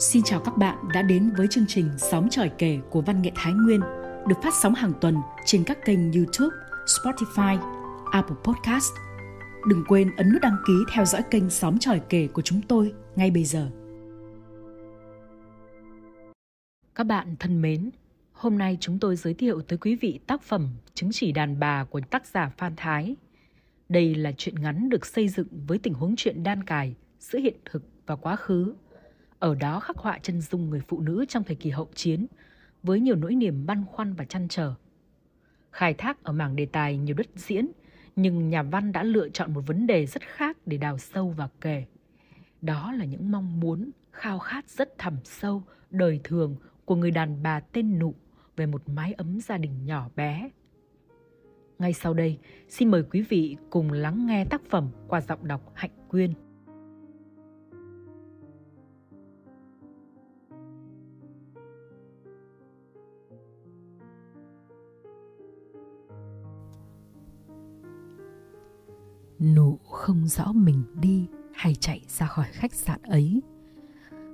Xin chào các bạn đã đến với chương trình Sóng tròi kể của Văn nghệ Thái Nguyên được phát sóng hàng tuần trên các kênh YouTube, Spotify, Apple Podcast. Đừng quên ấn nút đăng ký theo dõi kênh Sóng tròi kể của chúng tôi ngay bây giờ. Các bạn thân mến, hôm nay chúng tôi giới thiệu tới quý vị tác phẩm Chứng chỉ đàn bà của tác giả Phan Thái. Đây là truyện ngắn được xây dựng với tình huống chuyện đan cài giữa hiện thực và quá khứ – ở đó khắc họa chân dung người phụ nữ trong thời kỳ hậu chiến với nhiều nỗi niềm băn khoăn và chăn trở. Khai thác ở mảng đề tài nhiều đất diễn, nhưng nhà văn đã lựa chọn một vấn đề rất khác để đào sâu và kể. Đó là những mong muốn, khao khát rất thẳm sâu, đời thường của người đàn bà tên Nụ về một mái ấm gia đình nhỏ bé. Ngay sau đây, xin mời quý vị cùng lắng nghe tác phẩm qua giọng đọc Hạnh Quyên. Nụ không rõ mình đi hay chạy ra khỏi khách sạn ấy.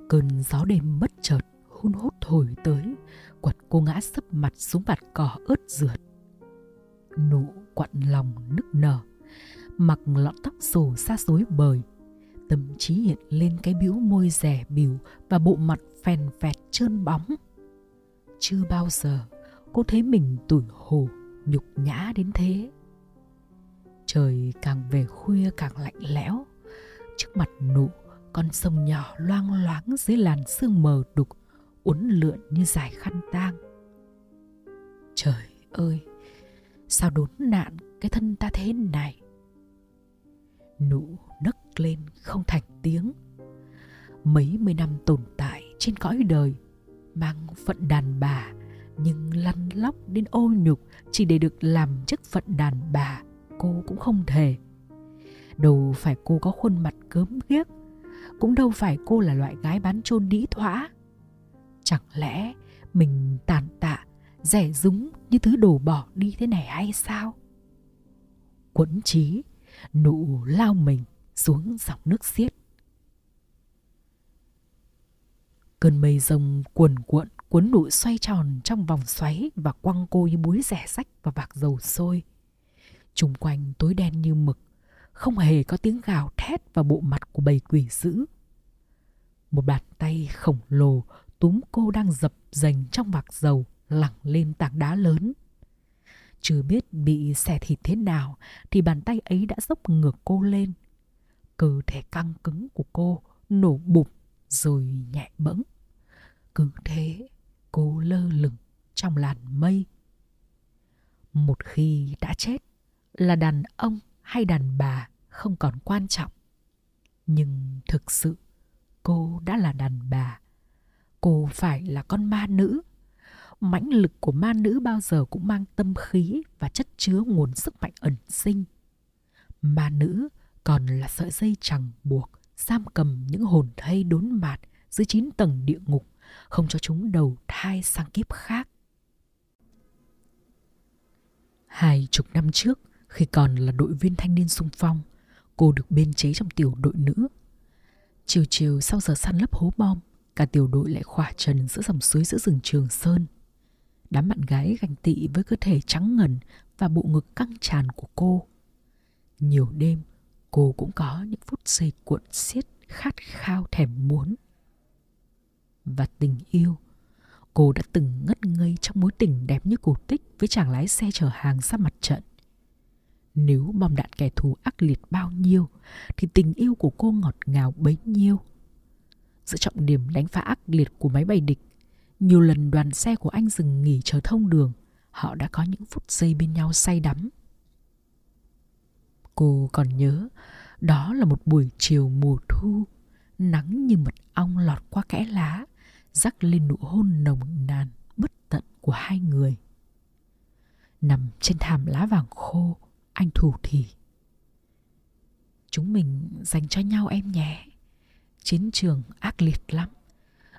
Cơn gió đêm bất chợt hun hút thổi tới, quật cô ngã sấp mặt xuống vạt cỏ ướt rượt. Nụ quặn lòng nức nở, mặc lọn tóc xù xa rối bời, tâm trí hiện lên cái bĩu môi rẻ bỉu và bộ mặt phèn phẹt trơn bóng. Chưa bao giờ cô thấy mình tủi hổ, nhục nhã đến thế. Trời càng về khuya càng lạnh lẽo. Trước mặt nụ, con sông nhỏ loang loáng dưới làn sương mờ đục, uốn lượn như dài khăn tang. Trời ơi, sao đốn nạn cái thân ta thế này? Nụ nấc lên không thành tiếng. Mấy mươi năm tồn tại trên cõi đời, mang phận đàn bà, nhưng lăn lóc đến ô nhục chỉ để được làm chức phận đàn bà cô cũng không thể đâu phải cô có khuôn mặt cớm ghiếc, cũng đâu phải cô là loại gái bán chôn đĩ thỏa. Chẳng lẽ mình tàn tạ, rẻ rúng như thứ đổ bỏ đi thế này hay sao? Quẫn trí nụ lao mình xuống dòng nước xiết. Cơn mây rồng cuồn cuộn cuốn nụ xoay tròn trong vòng xoáy và quăng cô như búi rẻ sách và vạc dầu sôi. Trung quanh tối đen như mực, không hề có tiếng gào thét và bộ mặt của bầy quỷ dữ. Một bàn tay khổng lồ túm cô đang dập dành trong vạc dầu lẳng lên tảng đá lớn. Chưa biết bị xẻ thịt thế nào thì bàn tay ấy đã dốc ngược cô lên. Cơ thể căng cứng của cô nổ bụp rồi nhẹ bẫng. Cứ thế cô lơ lửng trong làn mây. Một khi đã chết là đàn ông hay đàn bà không còn quan trọng. Nhưng thực sự, cô đã là đàn bà. Cô phải là con ma nữ. Mãnh lực của ma nữ bao giờ cũng mang tâm khí và chất chứa nguồn sức mạnh ẩn sinh. Ma nữ còn là sợi dây chẳng buộc, giam cầm những hồn thây đốn mạt dưới chín tầng địa ngục, không cho chúng đầu thai sang kiếp khác. Hai chục năm trước khi còn là đội viên thanh niên sung phong, cô được biên chế trong tiểu đội nữ. Chiều chiều sau giờ săn lấp hố bom, cả tiểu đội lại khỏa trần giữa dòng suối giữa rừng Trường Sơn. Đám bạn gái ganh tị với cơ thể trắng ngần và bộ ngực căng tràn của cô. Nhiều đêm, cô cũng có những phút giây cuộn xiết khát khao thèm muốn. Và tình yêu, cô đã từng ngất ngây trong mối tình đẹp như cổ tích với chàng lái xe chở hàng ra mặt trận. Nếu bom đạn kẻ thù ác liệt bao nhiêu thì tình yêu của cô ngọt ngào bấy nhiêu. Giữa trọng điểm đánh phá ác liệt của máy bay địch, nhiều lần đoàn xe của anh dừng nghỉ chờ thông đường, họ đã có những phút giây bên nhau say đắm. Cô còn nhớ, đó là một buổi chiều mùa thu, nắng như mật ong lọt qua kẽ lá, rắc lên nụ hôn nồng nàn bất tận của hai người. Nằm trên thảm lá vàng khô, anh thủ thì. Chúng mình dành cho nhau em nhé. Chiến trường ác liệt lắm.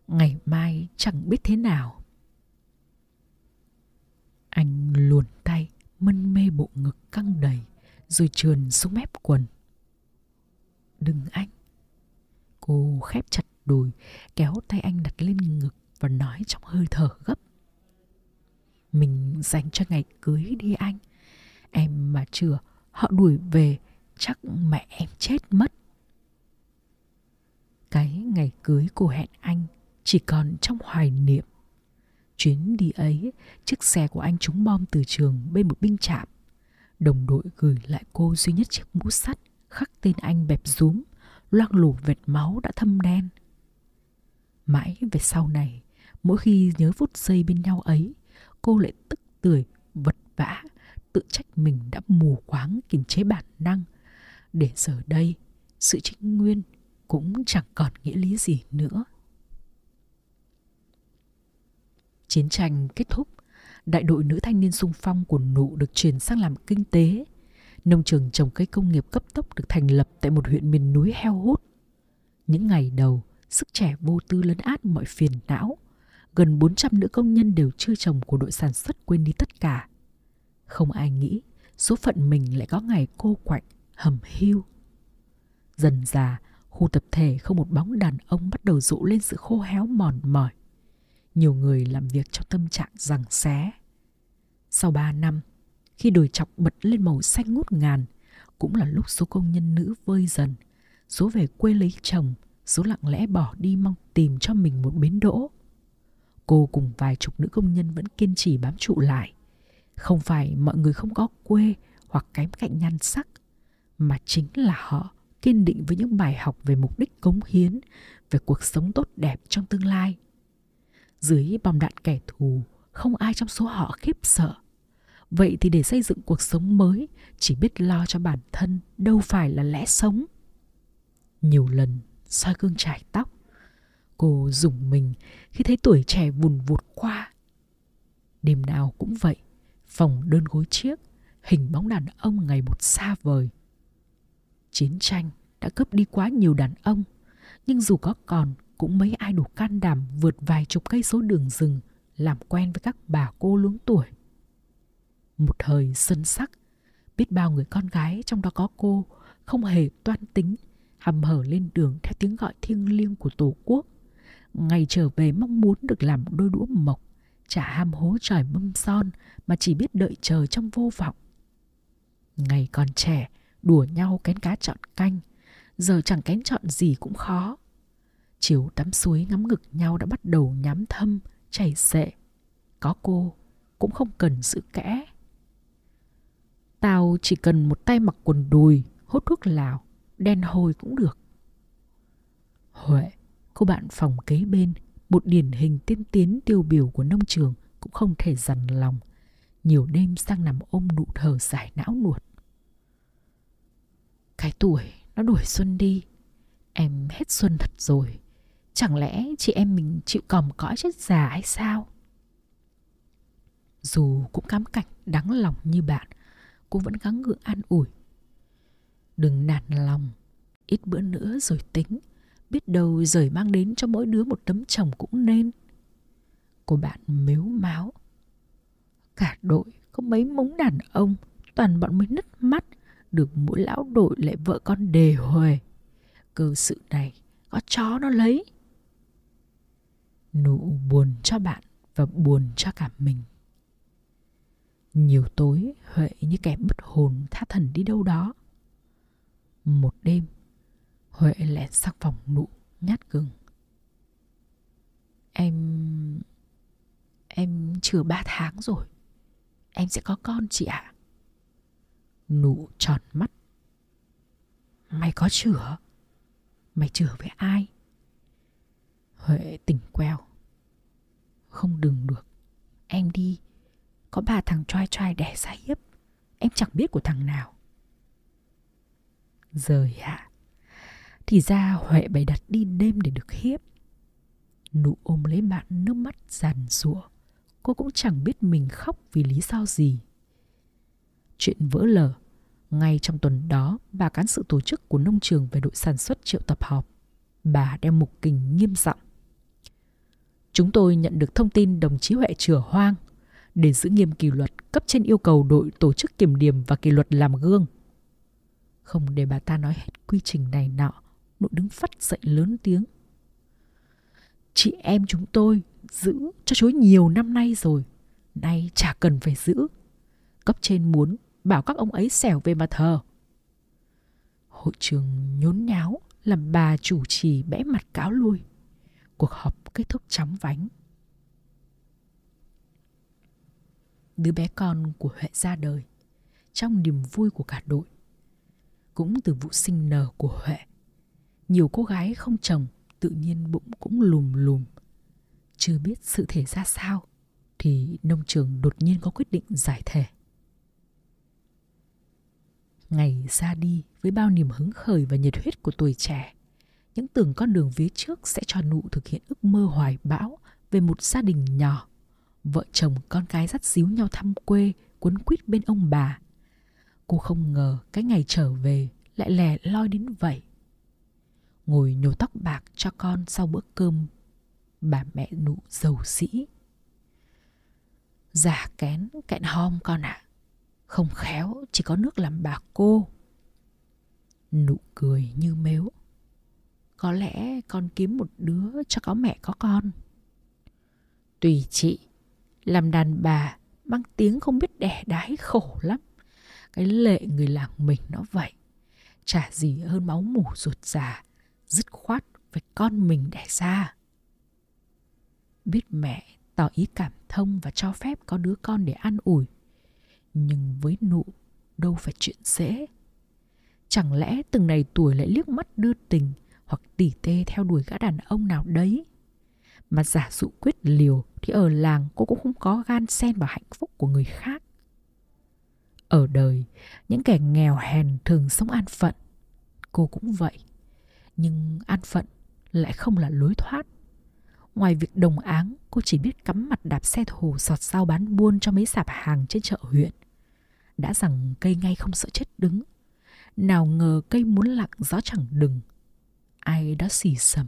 Ngày mai chẳng biết thế nào. Anh luồn tay mân mê bộ ngực căng đầy rồi trườn xuống mép quần. Đừng anh. Cô khép chặt đùi, kéo tay anh đặt lên ngực và nói trong hơi thở gấp. Mình dành cho ngày cưới đi anh. Em mà chưa, họ đuổi về, chắc mẹ em chết mất. Cái ngày cưới của hẹn anh chỉ còn trong hoài niệm. Chuyến đi ấy, chiếc xe của anh trúng bom từ trường bên một binh trạm. Đồng đội gửi lại cô duy nhất chiếc mũ sắt khắc tên anh bẹp rúm, loang lổ vệt máu đã thâm đen. Mãi về sau này, mỗi khi nhớ phút giây bên nhau ấy, cô lại tức tưởi, vật vã, tự trách mình đã mù quáng kiềm chế bản năng. Để giờ đây, sự trinh nguyên cũng chẳng còn nghĩa lý gì nữa. Chiến tranh kết thúc, đại đội nữ thanh niên sung phong của nụ được chuyển sang làm kinh tế. Nông trường trồng cây công nghiệp cấp tốc được thành lập tại một huyện miền núi heo hút. Những ngày đầu, sức trẻ vô tư lấn át mọi phiền não. Gần 400 nữ công nhân đều chưa chồng của đội sản xuất quên đi tất cả. Không ai nghĩ số phận mình lại có ngày cô quạnh, hầm hưu. Dần già, khu tập thể không một bóng đàn ông bắt đầu rộ lên sự khô héo mòn mỏi. Nhiều người làm việc trong tâm trạng rằng xé. Sau ba năm, khi đồi chọc bật lên màu xanh ngút ngàn, cũng là lúc số công nhân nữ vơi dần, số về quê lấy chồng, số lặng lẽ bỏ đi mong tìm cho mình một bến đỗ. Cô cùng vài chục nữ công nhân vẫn kiên trì bám trụ lại. Không phải mọi người không có quê hoặc kém cạnh nhan sắc, mà chính là họ kiên định với những bài học về mục đích cống hiến, về cuộc sống tốt đẹp trong tương lai. Dưới bom đạn kẻ thù, không ai trong số họ khiếp sợ. Vậy thì để xây dựng cuộc sống mới, chỉ biết lo cho bản thân đâu phải là lẽ sống. Nhiều lần soi gương trải tóc, cô dùng mình khi thấy tuổi trẻ vùn vụt qua. Đêm nào cũng vậy, phòng đơn gối chiếc, hình bóng đàn ông ngày một xa vời. Chiến tranh đã cướp đi quá nhiều đàn ông, nhưng dù có còn cũng mấy ai đủ can đảm vượt vài chục cây số đường rừng làm quen với các bà cô luống tuổi. Một thời sân sắc, biết bao người con gái trong đó có cô không hề toan tính, hầm hở lên đường theo tiếng gọi thiêng liêng của Tổ quốc. Ngày trở về mong muốn được làm đôi đũa mộc, chả ham hố trời mâm son mà chỉ biết đợi chờ trong vô vọng. Ngày còn trẻ, đùa nhau kén cá chọn canh, giờ chẳng kén chọn gì cũng khó. Chiều tắm suối ngắm ngực nhau đã bắt đầu nhám thâm, chảy xệ. Có cô, cũng không cần sự kẽ. Tao chỉ cần một tay mặc quần đùi, hút thuốc lào, đen hôi cũng được. Huệ, cô bạn phòng kế bên, một điển hình tiên tiến tiêu biểu của nông trường cũng không thể dằn lòng. Nhiều đêm sang nằm ôm nụ thở giải não nuột. Cái tuổi nó đuổi Xuân đi. Em hết Xuân thật rồi. Chẳng lẽ chị em mình chịu còm cõi chết già hay sao? Dù cũng cám cảnh đáng lòng như bạn Cô vẫn gắng gượng an ủi. Đừng nản lòng. Ít bữa nữa rồi tính. Biết đâu rời mang đến cho mỗi đứa một tấm chồng cũng nên Cô bạn mếu máo Cả đội có mấy mống đàn ông Toàn bọn mới nứt mắt được mỗi lão đội lại vợ con đề huề. Cơ sự này có chó nó lấy. Nụ buồn cho bạn và buồn cho cả mình. Nhiều tối Huệ như kẻ mất hồn tha thần đi đâu đó. Một đêm, Huệ lẹn sang phòng nụ, nhát gừng. Em... Em chưa ba tháng rồi. Em sẽ có con chị ạ. À? Nụ tròn mắt Mày có chửa Mày chửa với ai Huệ tỉnh queo Không đừng được Em đi Có ba thằng trai trai đẻ ra hiếp Em chẳng biết của thằng nào Rời ạ thì ra Huệ bày đặt đi đêm để được hiếp Nụ ôm lấy bạn nước mắt giàn rụa Cô cũng chẳng biết mình khóc vì lý do gì Chuyện vỡ lở. Ngay trong tuần đó, bà cán sự tổ chức của nông trường về đội sản xuất triệu tập họp. Bà đem mục kình nghiêm giọng. Chúng tôi nhận được thông tin đồng chí Huệ chửa hoang. Để giữ nghiêm kỷ luật, cấp trên yêu cầu đội tổ chức kiểm điểm và kỷ luật làm gương. Không để bà ta nói hết quy trình này nọ, nội đứng phát dậy lớn tiếng. Chị em chúng tôi giữ cho chối nhiều năm nay rồi. Nay chả cần phải giữ. Cấp trên muốn bảo các ông ấy xẻo về mà thờ. Hội trường nhốn nháo làm bà chủ trì bẽ mặt cáo lui. Cuộc họp kết thúc chóng vánh. Đứa bé con của Huệ ra đời trong niềm vui của cả đội. Cũng từ vụ sinh nở của Huệ, nhiều cô gái không chồng tự nhiên bụng cũng lùm lùm. Chưa biết sự thể ra sao thì nông trường đột nhiên có quyết định giải thể. Ngày ra đi với bao niềm hứng khởi và nhiệt huyết của tuổi trẻ, những tưởng con đường phía trước sẽ cho nụ thực hiện ước mơ hoài bão về một gia đình nhỏ. Vợ chồng con cái dắt díu nhau thăm quê, quấn quýt bên ông bà. Cô không ngờ cái ngày trở về lại lẻ loi đến vậy. Ngồi nhổ tóc bạc cho con sau bữa cơm, bà mẹ nụ giàu sĩ. Giả kén kẹn hom con ạ. À. Không khéo chỉ có nước làm bà cô. Nụ cười như mếu. Có lẽ con kiếm một đứa cho có mẹ có con. Tùy chị, làm đàn bà mang tiếng không biết đẻ đái khổ lắm. Cái lệ người làng mình nó vậy. Chả gì hơn máu mủ ruột già, dứt khoát với con mình đẻ ra. Biết mẹ tỏ ý cảm thông và cho phép có đứa con để an ủi. Nhưng với nụ đâu phải chuyện dễ. Chẳng lẽ từng này tuổi lại liếc mắt đưa tình hoặc tỉ tê theo đuổi gã đàn ông nào đấy? Mà giả dụ quyết liều thì ở làng cô cũng không có gan xen vào hạnh phúc của người khác. Ở đời, những kẻ nghèo hèn thường sống an phận. Cô cũng vậy. Nhưng an phận lại không là lối thoát. Ngoài việc đồng áng, cô chỉ biết cắm mặt đạp xe thù sọt sao bán buôn cho mấy sạp hàng trên chợ huyện. Đã rằng cây ngay không sợ chết đứng. Nào ngờ cây muốn lặng gió chẳng đừng. Ai đã xì sầm.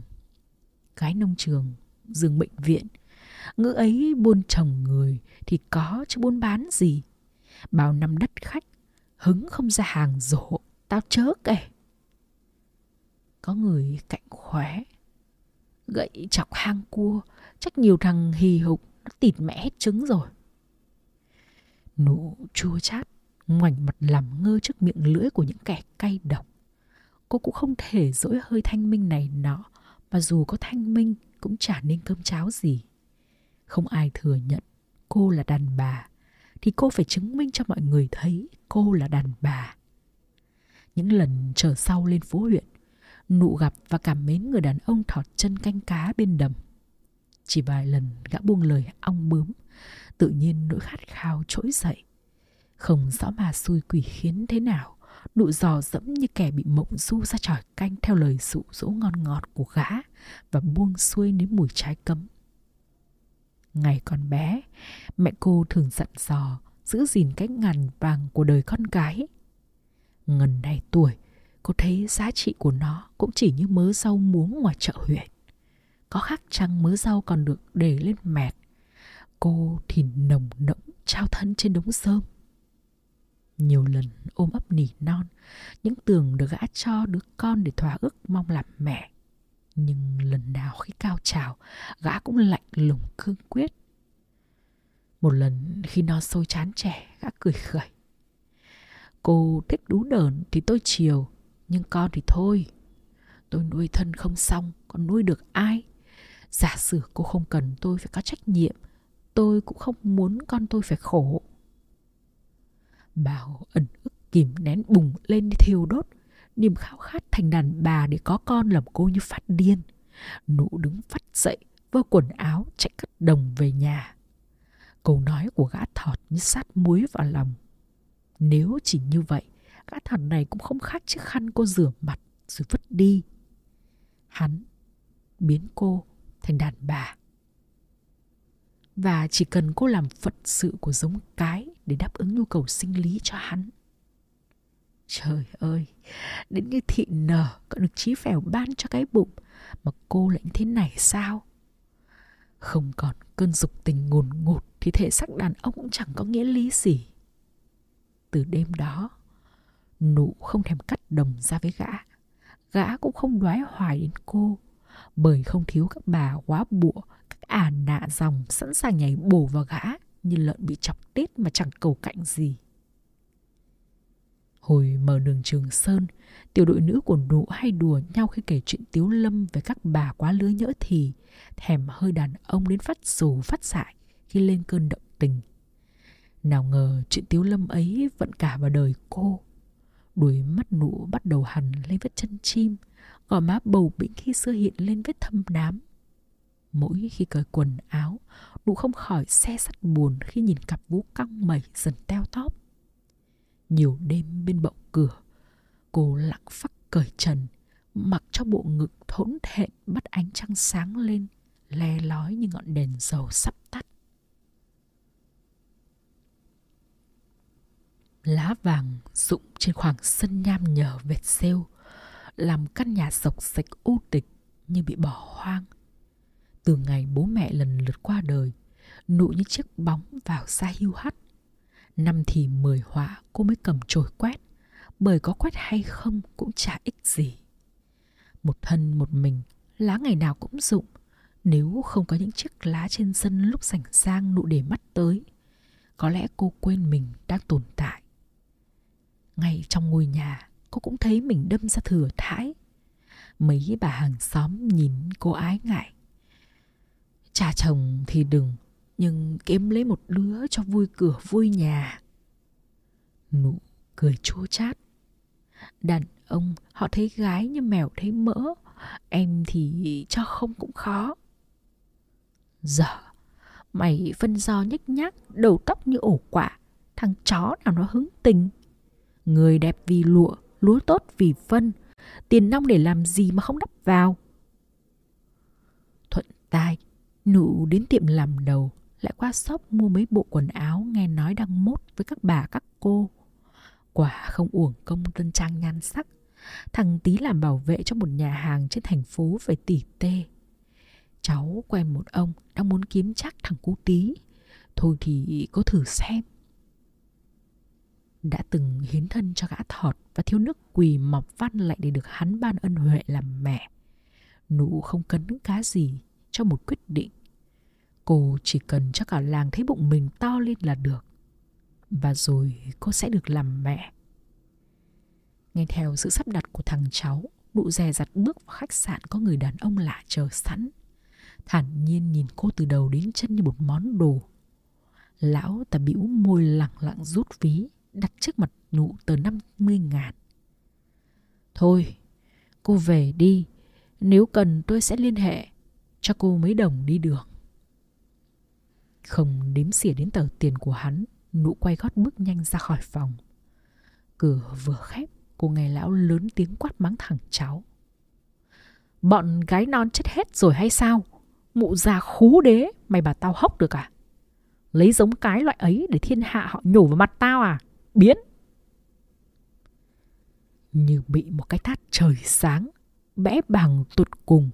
Gái nông trường, giường bệnh viện. Ngữ ấy buôn chồng người thì có chứ buôn bán gì. Bao năm đất khách, hứng không ra hàng rổ, tao chớ kể. Có người cạnh khóe, gậy chọc hang cua, chắc nhiều thằng hì hục, nó tịt mẹ hết trứng rồi. Nụ chua chát, ngoảnh mặt làm ngơ trước miệng lưỡi của những kẻ cay độc. Cô cũng không thể dỗi hơi thanh minh này nọ, mà dù có thanh minh cũng chả nên cơm cháo gì. Không ai thừa nhận cô là đàn bà, thì cô phải chứng minh cho mọi người thấy cô là đàn bà. Những lần trở sau lên phố huyện, nụ gặp và cảm mến người đàn ông thọt chân canh cá bên đầm. Chỉ vài lần gã buông lời ong bướm, tự nhiên nỗi khát khao trỗi dậy. Không rõ mà xui quỷ khiến thế nào, nụ dò dẫm như kẻ bị mộng du ra tròi canh theo lời dụ dỗ ngon ngọt của gã và buông xuôi nếm mùi trái cấm. Ngày còn bé, mẹ cô thường dặn dò giữ gìn cái ngàn vàng của đời con gái. Ngần này tuổi, cô thấy giá trị của nó cũng chỉ như mớ rau muống ngoài chợ huyện. Có khác chăng mớ rau còn được để lên mẹt. Cô thì nồng nỗng trao thân trên đống rơm. Nhiều lần ôm ấp nỉ non, những tường được gã cho đứa con để thỏa ước mong làm mẹ. Nhưng lần nào khi cao trào, gã cũng lạnh lùng cương quyết. Một lần khi nó sôi chán trẻ, gã cười khẩy. Cô thích đú đờn thì tôi chiều, nhưng con thì thôi. Tôi nuôi thân không xong, còn nuôi được ai? Giả sử cô không cần tôi phải có trách nhiệm, tôi cũng không muốn con tôi phải khổ. Bảo ẩn ức kìm nén bùng lên thiêu đốt, niềm khao khát thành đàn bà để có con làm cô như phát điên. Nụ đứng phát dậy, vơ quần áo chạy cất đồng về nhà. Câu nói của gã thọt như sát muối vào lòng. Nếu chỉ như vậy, gã thằn này cũng không khác chiếc khăn cô rửa mặt rồi vứt đi. Hắn biến cô thành đàn bà. Và chỉ cần cô làm phận sự của giống cái để đáp ứng nhu cầu sinh lý cho hắn. Trời ơi, đến như thị nở còn được trí phèo ban cho cái bụng mà cô lại như thế này sao? Không còn cơn dục tình ngồn ngột thì thể xác đàn ông cũng chẳng có nghĩa lý gì. Từ đêm đó, nụ không thèm cắt đồng ra với gã. Gã cũng không đoái hoài đến cô. bởi không thiếu các bà quá bụa, các à nạ dòng sẵn sàng nhảy bổ vào gã như lợn bị chọc tết mà chẳng cầu cạnh gì. Hồi mở đường Trường Sơn, tiểu đội nữ của nụ hay đùa nhau khi kể chuyện tiếu lâm về các bà quá lứa nhỡ thì thèm hơi đàn ông đến phát dù phát dại khi lên cơn động tình. Nào ngờ chuyện tiếu lâm ấy vẫn cả vào đời cô. Đuôi mắt nụ bắt đầu hằn lên vết chân chim, gò má bầu bĩnh khi xưa hiện lên vết thâm nám. Mỗi khi cởi quần áo, nụ không khỏi xe sắt buồn khi nhìn cặp vú căng mẩy dần teo tóp. Nhiều đêm bên bậu cửa, cô lặng phắc cởi trần, mặc cho bộ ngực thốn thẹn bắt ánh trăng sáng lên, le lói như ngọn đèn dầu sắp tắt. Lá vàng rụng trên khoảng sân nham nhở vệt rêu, làm căn nhà sộc sạch u tịch như bị bỏ hoang. Từ ngày bố mẹ lần lượt qua đời, nụ như chiếc bóng vào xa hưu hắt. Năm thì mười họa cô mới cầm chổi quét, bởi có quét hay không cũng chả ích gì. Một thân một mình, lá ngày nào cũng rụng, nếu không có những chiếc lá trên sân lúc rảnh sang nụ để mắt tới. Có lẽ cô quên mình đang tồn tại. Ngay trong ngôi nhà, cô cũng thấy mình đâm ra thừa thãi. Mấy bà hàng xóm nhìn cô ái ngại. Cha chồng thì đừng, nhưng kiếm lấy một đứa cho vui cửa vui nhà. Nụ cười chua chát. Đàn ông họ thấy gái như mèo thấy mỡ, em thì cho không cũng khó. dở mày phân do nhếch nhác, đầu tóc như ổ quả, thằng chó nào nó hứng tình. Người đẹp vì lụa, lúa tốt vì phân, tiền nong để làm gì mà không đắp vào. Thuận tai, nụ đến tiệm làm đầu, lại qua shop mua mấy bộ quần áo nghe nói đang mốt với các bà các cô. Quả không uổng công tân trang nhan sắc. Thằng tí làm bảo vệ cho một nhà hàng trên thành phố phải tỉ tê. Cháu quen một ông đang muốn kiếm chắc thằng cú tí. Thôi thì có thử xem. Đã từng hiến thân cho gã thọt và thiếu nước quỳ mọc văn lại để được hắn ban ân huệ làm mẹ. Nụ không cấn cá gì cho một quyết định. Cô chỉ cần cho cả làng thấy bụng mình to lên là được. Và rồi cô sẽ được làm mẹ. Nghe theo sự sắp đặt của thằng cháu, nụ dè dặt bước vào khách sạn có người đàn ông lạ chờ sẵn. Thản nhiên nhìn cô từ đầu đến chân như một món đồ. Lão ta bĩu môi lặng lặng rút ví, đặt trước mặt nụ tờ 50 ngàn. Thôi, cô về đi. Nếu cần tôi sẽ liên hệ cho cô mấy đồng đi đường. Không đếm xỉa đến tờ tiền của hắn, nụ quay gót bước nhanh ra khỏi phòng. Cửa vừa khép, cô nghe lão lớn tiếng quát mắng thẳng cháu. Bọn gái non chết hết rồi hay sao? Mụ già khú đế, mày bà tao hốc được à? Lấy giống cái loại ấy để thiên hạ họ nhổ vào mặt tao à? Biến! Như bị một cái tát trời sáng, bẽ bằng tụt cùng,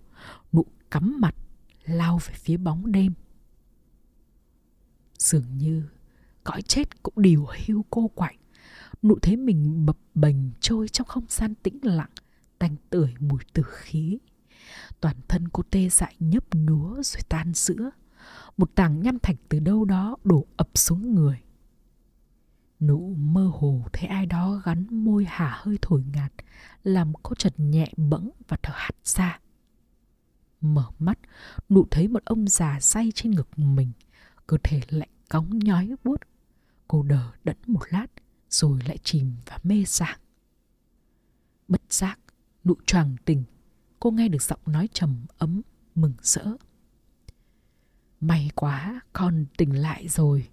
nụ cắm mặt, lao về phía bóng đêm. Dường như cõi chết cũng điều hưu cô quạnh, nụ thấy mình bập bềnh trôi trong không gian tĩnh lặng, tanh tưởi mùi tử khí. Toàn thân cô tê dại nhấp nhúa rồi tan sữa. Một tảng nham thạch từ đâu đó đổ ập xuống người. Nụ mơ hồ thấy ai đó gắn môi hả hơi thổi ngạt, làm cô chật nhẹ bẫng và thở hắt ra. Mở mắt, nụ thấy một ông già say trên ngực mình, cơ thể lạnh cóng nhói buốt. Cô đờ đẫn một lát, rồi lại chìm và mê sảng. Bất giác, nụ choàng tình, cô nghe được giọng nói trầm ấm, mừng rỡ. May quá, con tỉnh lại rồi.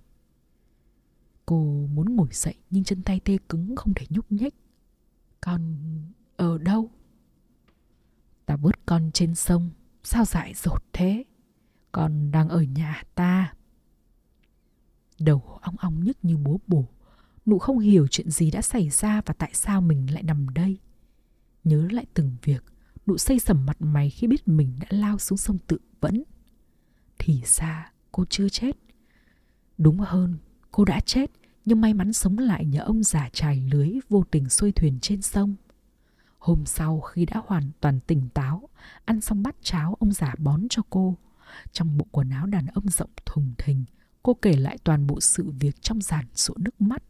Cô muốn ngồi dậy nhưng chân tay tê cứng không thể nhúc nhích. Con ở đâu? Ta vớt con trên sông, sao dại dột thế? Con đang ở nhà ta. Đầu ong ong nhức như búa bổ. Nụ không hiểu chuyện gì đã xảy ra và tại sao mình lại nằm đây. Nhớ lại từng việc, nụ xây sầm mặt mày khi biết mình đã lao xuống sông tự vẫn. Thì ra cô chưa chết. Đúng hơn, cô đã chết nhưng may mắn sống lại nhờ ông già trải lưới vô tình xuôi thuyền trên sông. Hôm sau khi đã hoàn toàn tỉnh táo, Ăn xong bát cháo ông già bón cho cô. Trong bộ quần áo đàn ông rộng thùng thình, cô kể lại toàn bộ sự việc trong giàn sổ nước mắt.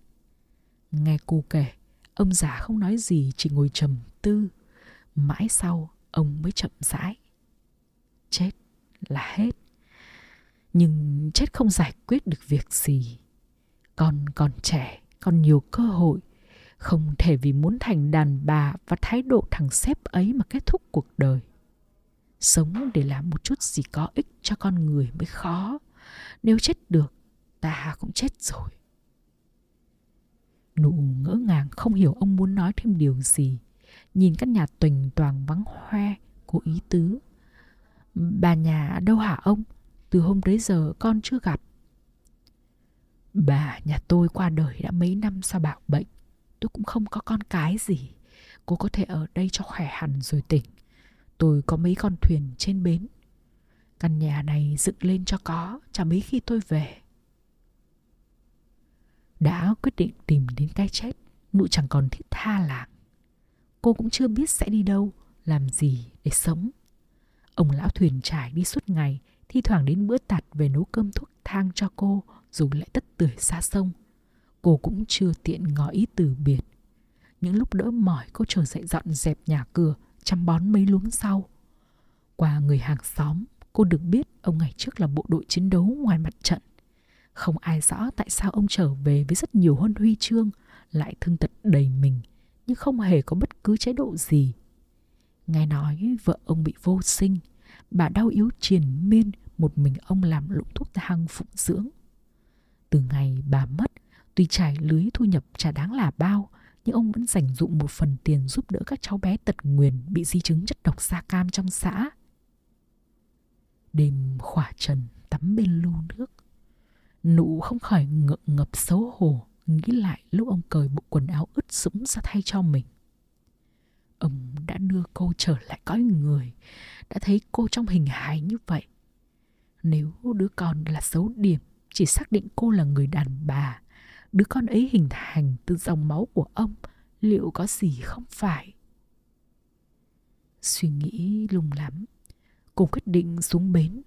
Nghe cô kể, ông già không nói gì chỉ ngồi trầm tư. Mãi sau, ông mới chậm rãi. Chết là hết. Nhưng chết không giải quyết được việc gì. Con còn trẻ, còn nhiều cơ hội. Không thể vì muốn thành đàn bà và thái độ thằng sếp ấy mà kết thúc cuộc đời. Sống để làm một chút gì có ích cho con người mới khó. Nếu chết được, ta cũng chết rồi. Nụ ngỡ ngàng không hiểu ông muốn nói thêm điều gì. Nhìn căn nhà tuỳnh toàn vắng hoe, của ý tứ. Bà nhà đâu hả ông? Từ hôm đấy giờ con chưa gặp. Bà nhà tôi qua đời đã mấy năm sau bạo bệnh. Tôi cũng không có con cái gì. Cô có thể ở đây cho khỏe hẳn rồi tỉnh. Tôi có mấy con thuyền trên bến. Căn nhà này dựng lên cho có, chả mấy khi tôi về. Đã quyết định tìm đến cái chết, nụ chẳng còn thiết tha làng. Cô cũng chưa biết sẽ đi đâu, làm gì để sống. Ông lão thuyền trải đi suốt ngày, thi thoảng đến bữa tạt về nấu cơm thuốc thang cho cô, dù lại tất tưởi xa sông. Cô cũng chưa tiện ngỏ ý từ biệt. Những lúc đỡ mỏi cô trở dậy dọn dẹp nhà cửa, chăm bón mấy luống sau. Qua người hàng xóm, cô được biết ông ngày trước là bộ đội chiến đấu ngoài mặt trận. Không ai rõ tại sao ông trở về với rất nhiều huân huy chương, lại thương tật đầy mình, nhưng không hề có bất cứ chế độ gì. Nghe nói vợ ông bị vô sinh, bà đau yếu triền miên, một mình ông làm lụng thuốc thang phụng dưỡng. Từ ngày bà mất, tuy trải lưới thu nhập chả đáng là bao, nhưng ông vẫn dành dụng một phần tiền giúp đỡ các cháu bé tật nguyền bị di chứng chất độc da cam trong xã. Đêm khỏa trần tắm bên lưu nước. Nụ không khỏi ngượng ngập xấu hổ nghĩ lại lúc ông cởi bộ quần áo ướt sũng ra thay cho mình. Ông đã đưa cô trở lại cõi người, đã thấy cô trong hình hài như vậy. Nếu đứa con là xấu điểm, chỉ xác định cô là người đàn bà, đứa con ấy hình thành từ dòng máu của ông, liệu có gì không phải? Suy nghĩ lung lắm, cô quyết định xuống bến.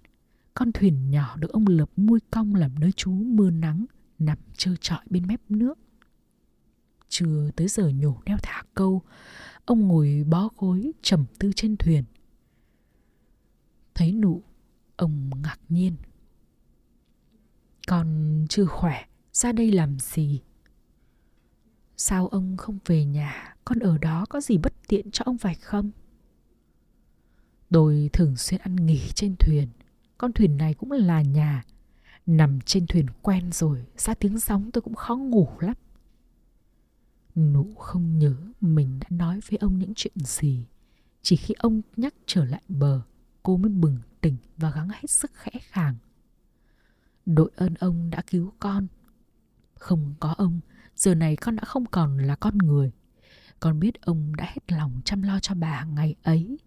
Con thuyền nhỏ được ông lập mui cong làm nơi trú mưa nắng, nằm trơ trọi bên mép nước. Chưa tới giờ nhổ neo thả câu, ông ngồi bó gối trầm tư trên thuyền. Thấy nụ, ông ngạc nhiên. Con chưa khỏe, ra đây làm gì? Sao ông không về nhà, con ở đó có gì bất tiện cho ông phải không? Tôi thường xuyên ăn nghỉ trên thuyền, con thuyền này cũng là nhà. Nằm trên thuyền quen rồi, ra tiếng sóng tôi cũng khó ngủ lắm. Nụ không nhớ mình đã nói với ông những chuyện gì. Chỉ khi ông nhắc trở lại bờ, cô mới bừng tỉnh và gắng hết sức khẽ khàng. Đội ơn ông đã cứu con. Không có ông, giờ này con đã không còn là con người. Con biết ông đã hết lòng chăm lo cho bà ngày ấy.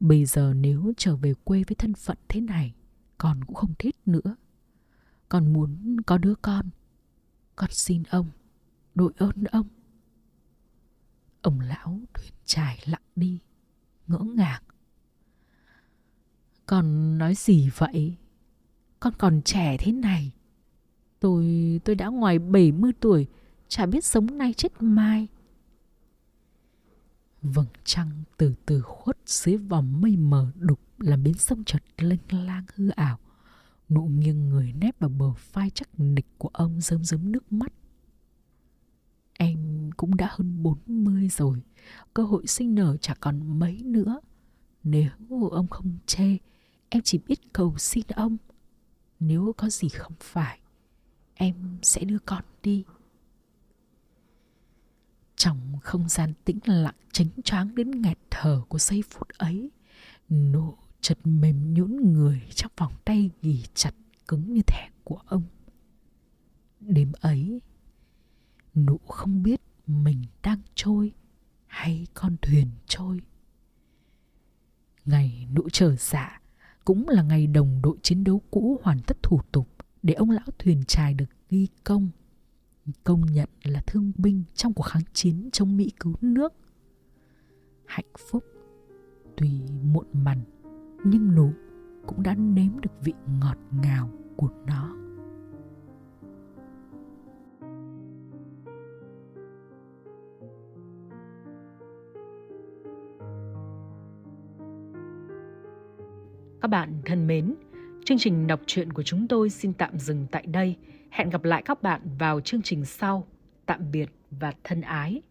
Bây giờ nếu trở về quê với thân phận thế này, con cũng không thích nữa. Con muốn có đứa con. Con xin ông, đội ơn ông. Ông lão thuyền trải lặng đi, ngỡ ngàng. Con nói gì vậy? Con còn trẻ thế này. Tôi tôi đã ngoài 70 tuổi, chả biết sống nay chết mai. Vầng trăng từ từ khuất dưới vòng mây mờ đục làm bến sông chợt lênh lang hư ảo. Nụ nghiêng người nép vào bờ vai chắc nịch của ông rơm rớm nước mắt. Em cũng đã hơn 40 rồi, cơ hội sinh nở chả còn mấy nữa. Nếu ông không chê, em chỉ biết cầu xin ông. Nếu có gì không phải, em sẽ đưa con đi. Trong không gian tĩnh lặng chính choáng đến nghẹt thở của giây phút ấy, nụ chợt mềm nhũn người trong vòng tay ghì chặt cứng như thẻ của ông. Đêm ấy, nụ không biết mình đang trôi hay con thuyền trôi. Ngày nụ trở dạ cũng là ngày đồng đội chiến đấu cũ hoàn tất thủ tục để ông lão thuyền trài được ghi công công nhận là thương binh trong cuộc kháng chiến chống Mỹ cứu nước. Hạnh phúc, tuy muộn mằn nhưng nú cũng đã nếm được vị ngọt ngào của nó Các bạn thân mến, chương trình đọc truyện của chúng tôi xin tạm dừng tại đây. Hẹn gặp lại các bạn vào chương trình sau. Tạm biệt và thân ái.